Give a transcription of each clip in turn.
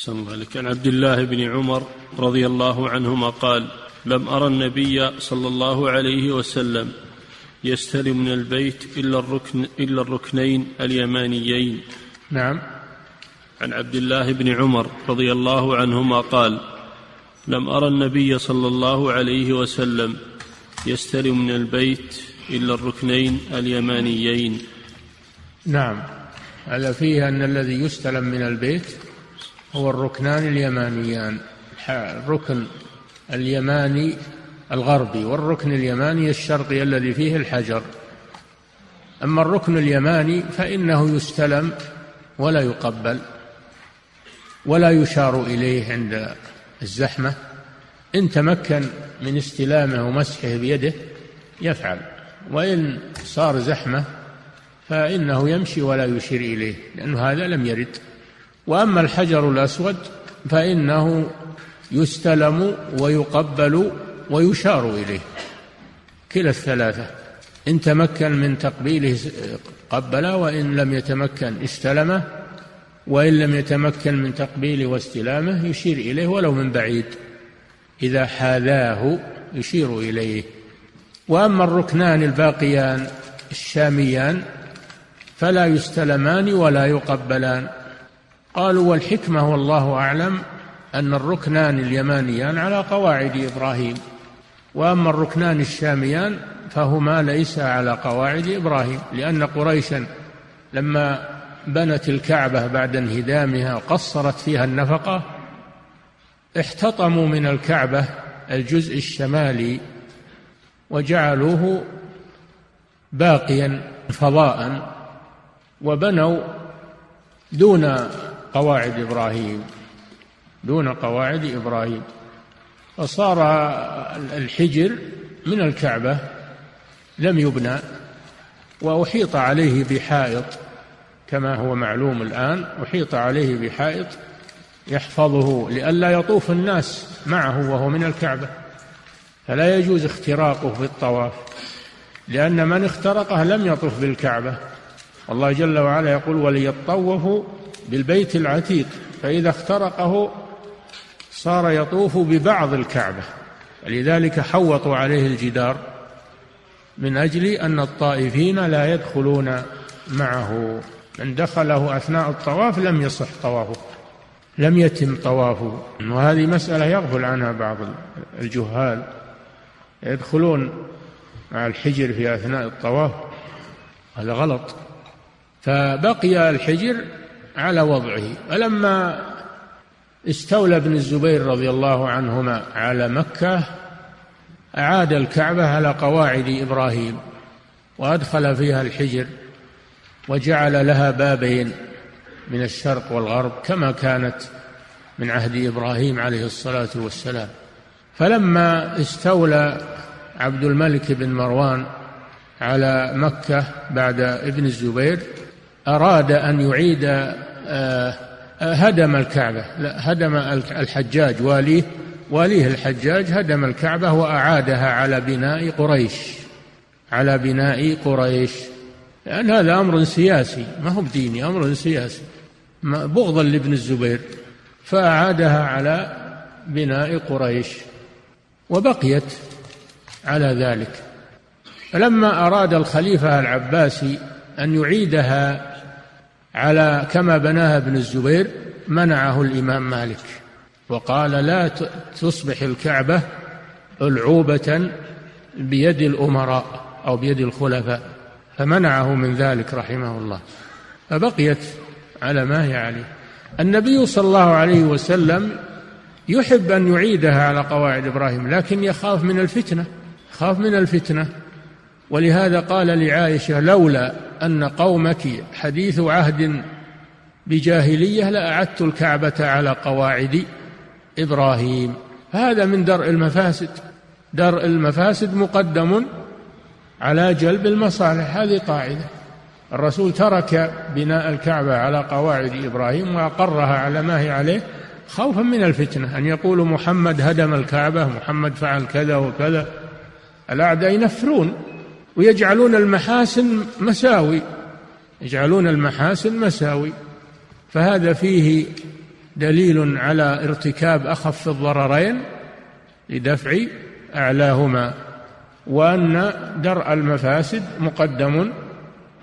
أحسن الله لك عن عبد الله بن عمر رضي الله عنهما قال لم أرى النبي صلى الله عليه وسلم يستلم من البيت إلا الركن إلا الركنين اليمانيين. نعم. عن عبد الله بن عمر رضي الله عنهما قال لم أرى النبي صلى الله عليه وسلم يستلم من البيت إلا الركنين اليمانيين. نعم. هذا فيه أن الذي يستلم من البيت هو الركنان اليمانيان. الركن اليماني الغربي والركن اليماني الشرقي الذي فيه الحجر. أما الركن اليماني فإنه يستلم ولا يقبل ولا يشار إليه عند الزحمة. إن تمكن من استلامه ومسحه بيده يفعل وإن صار زحمة فإنه يمشي ولا يشير إليه لأن هذا لم يرد. وأما الحجر الأسود فإنه يستلم ويقبل ويشار إليه. كلا الثلاثة إن تمكن من تقبيله قبله وإن لم يتمكن استلمه وإن لم يتمكن من تقبيله واستلامه يشير إليه ولو من بعيد. إذا حاذاه يشير إليه. وأما الركنان الباقيان الشاميان فلا يستلمان ولا يقبلان. قالوا والحكمة والله أعلم أن الركنان اليمانيان على قواعد إبراهيم وأما الركنان الشاميان فهما ليس على قواعد إبراهيم لأن قريشا لما بنت الكعبة بعد انهدامها قصرت فيها النفقة احتطموا من الكعبة الجزء الشمالي وجعلوه باقيا فضاء وبنوا دون قواعد إبراهيم دون قواعد إبراهيم. فصار الحجر من الكعبة لم يبنى وأحيط عليه بحائط كما هو معلوم الآن أحيط عليه بحائط يحفظه لئلا يطوف الناس معه وهو من الكعبة. فلا يجوز اختراقه في الطواف لأن من اخترقه لم يطف بالكعبة. الله جل وعلا يقول وليطوفوا بالبيت العتيق فإذا اخترقه صار يطوف ببعض الكعبة. ولذلك حوطوا عليه الجدار من أجل أن الطائفين لا يدخلون معه. من دخله أثناء الطواف لم يصح طوافه لم يتم طوافه. وهذه مسألة يغفل عنها بعض الجهال. يدخلون مع الحجر في أثناء الطواف هذا غلط. فبقي الحجر على وضعه. فلما استولى ابن الزبير رضي الله عنهما على مكة أعاد الكعبة على قواعد إبراهيم وأدخل فيها الحجر وجعل لها بابين من الشرق والغرب كما كانت من عهد إبراهيم عليه الصلاة والسلام. فلما استولى عبد الملك بن مروان على مكة بعد ابن الزبير أراد أن يعيد هدم الكعبة. لا هدم الحجاج. واليه واليه الحجاج هدم الكعبة وأعادها على بناء قريش. على بناء قريش. لأن هذا أمر سياسي. ما هو ديني أمر سياسي. بغضا لابن الزبير. فأعادها على بناء قريش. وبقيت على ذلك. فلما أراد الخليفة العباسي أن يعيدها على كما بناها ابن الزبير منعه الإمام مالك وقال لا تصبح الكعبة ألعوبة بيد الأمراء أو بيد الخلفاء فمنعه من ذلك رحمه الله. فبقيت على ما هي عليه. النبي صلى الله عليه وسلم يحب أن يعيدها على قواعد إبراهيم لكن يخاف من الفتنة خاف من الفتنة. ولهذا قال لعائشة لولا أن قومك حديث عهد بجاهلية لأعدت الكعبة على قواعد إبراهيم. هذا من درء المفاسد. درء المفاسد مقدم على جلب المصالح. هذه قاعدة. الرسول ترك بناء الكعبة على قواعد إبراهيم وأقرها على ما هي عليه خوفا من الفتنة. أن يقولوا محمد هدم الكعبة محمد فعل كذا وكذا. الأعداء ينفرون. ويجعلون المحاسن مساوي. يجعلون المحاسن مساوي. فهذا فيه دليل على ارتكاب أخف الضررين لدفع أعلاهما وأن درء المفاسد مقدم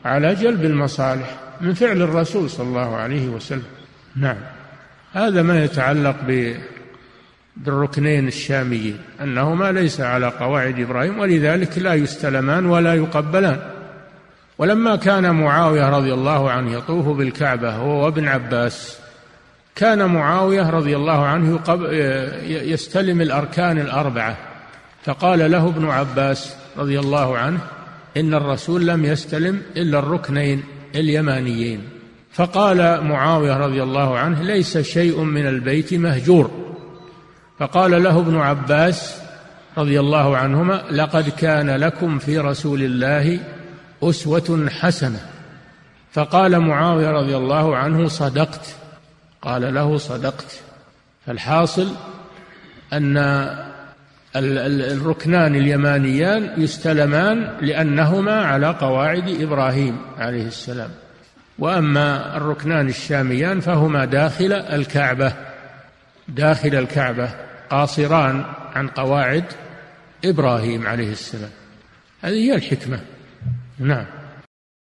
على جلب المصالح من فعل الرسول صلى الله عليه وسلم. نعم. هذا ما يتعلق بالركنين الشاميين أنهما ليس على قواعد إبراهيم ولذلك لا يستلمان ولا يقبلان. ولما كان معاوية رضي الله عنه يطوف بالكعبة هو وابن عباس كان معاوية رضي الله عنه يستلم الأركان الأربعة. فقال له ابن عباس رضي الله عنه إن الرسول لم يستلم إلا الركنين اليمانيين. فقال معاوية رضي الله عنه ليس شيء من البيت مهجور. فقال له ابن عباس رضي الله عنهما لقد كان لكم في رسول الله أسوة حسنة. فقال معاوية رضي الله عنه صدقت. قال له صدقت. فالحاصل أن الركنان اليمانيان يستلمان لأنهما على قواعد إبراهيم عليه السلام. وأما الركنان الشاميان فهما داخل الكعبة. داخل الكعبة قاصران عن قواعد إبراهيم عليه السلام. هذه هي الحكمة. نعم.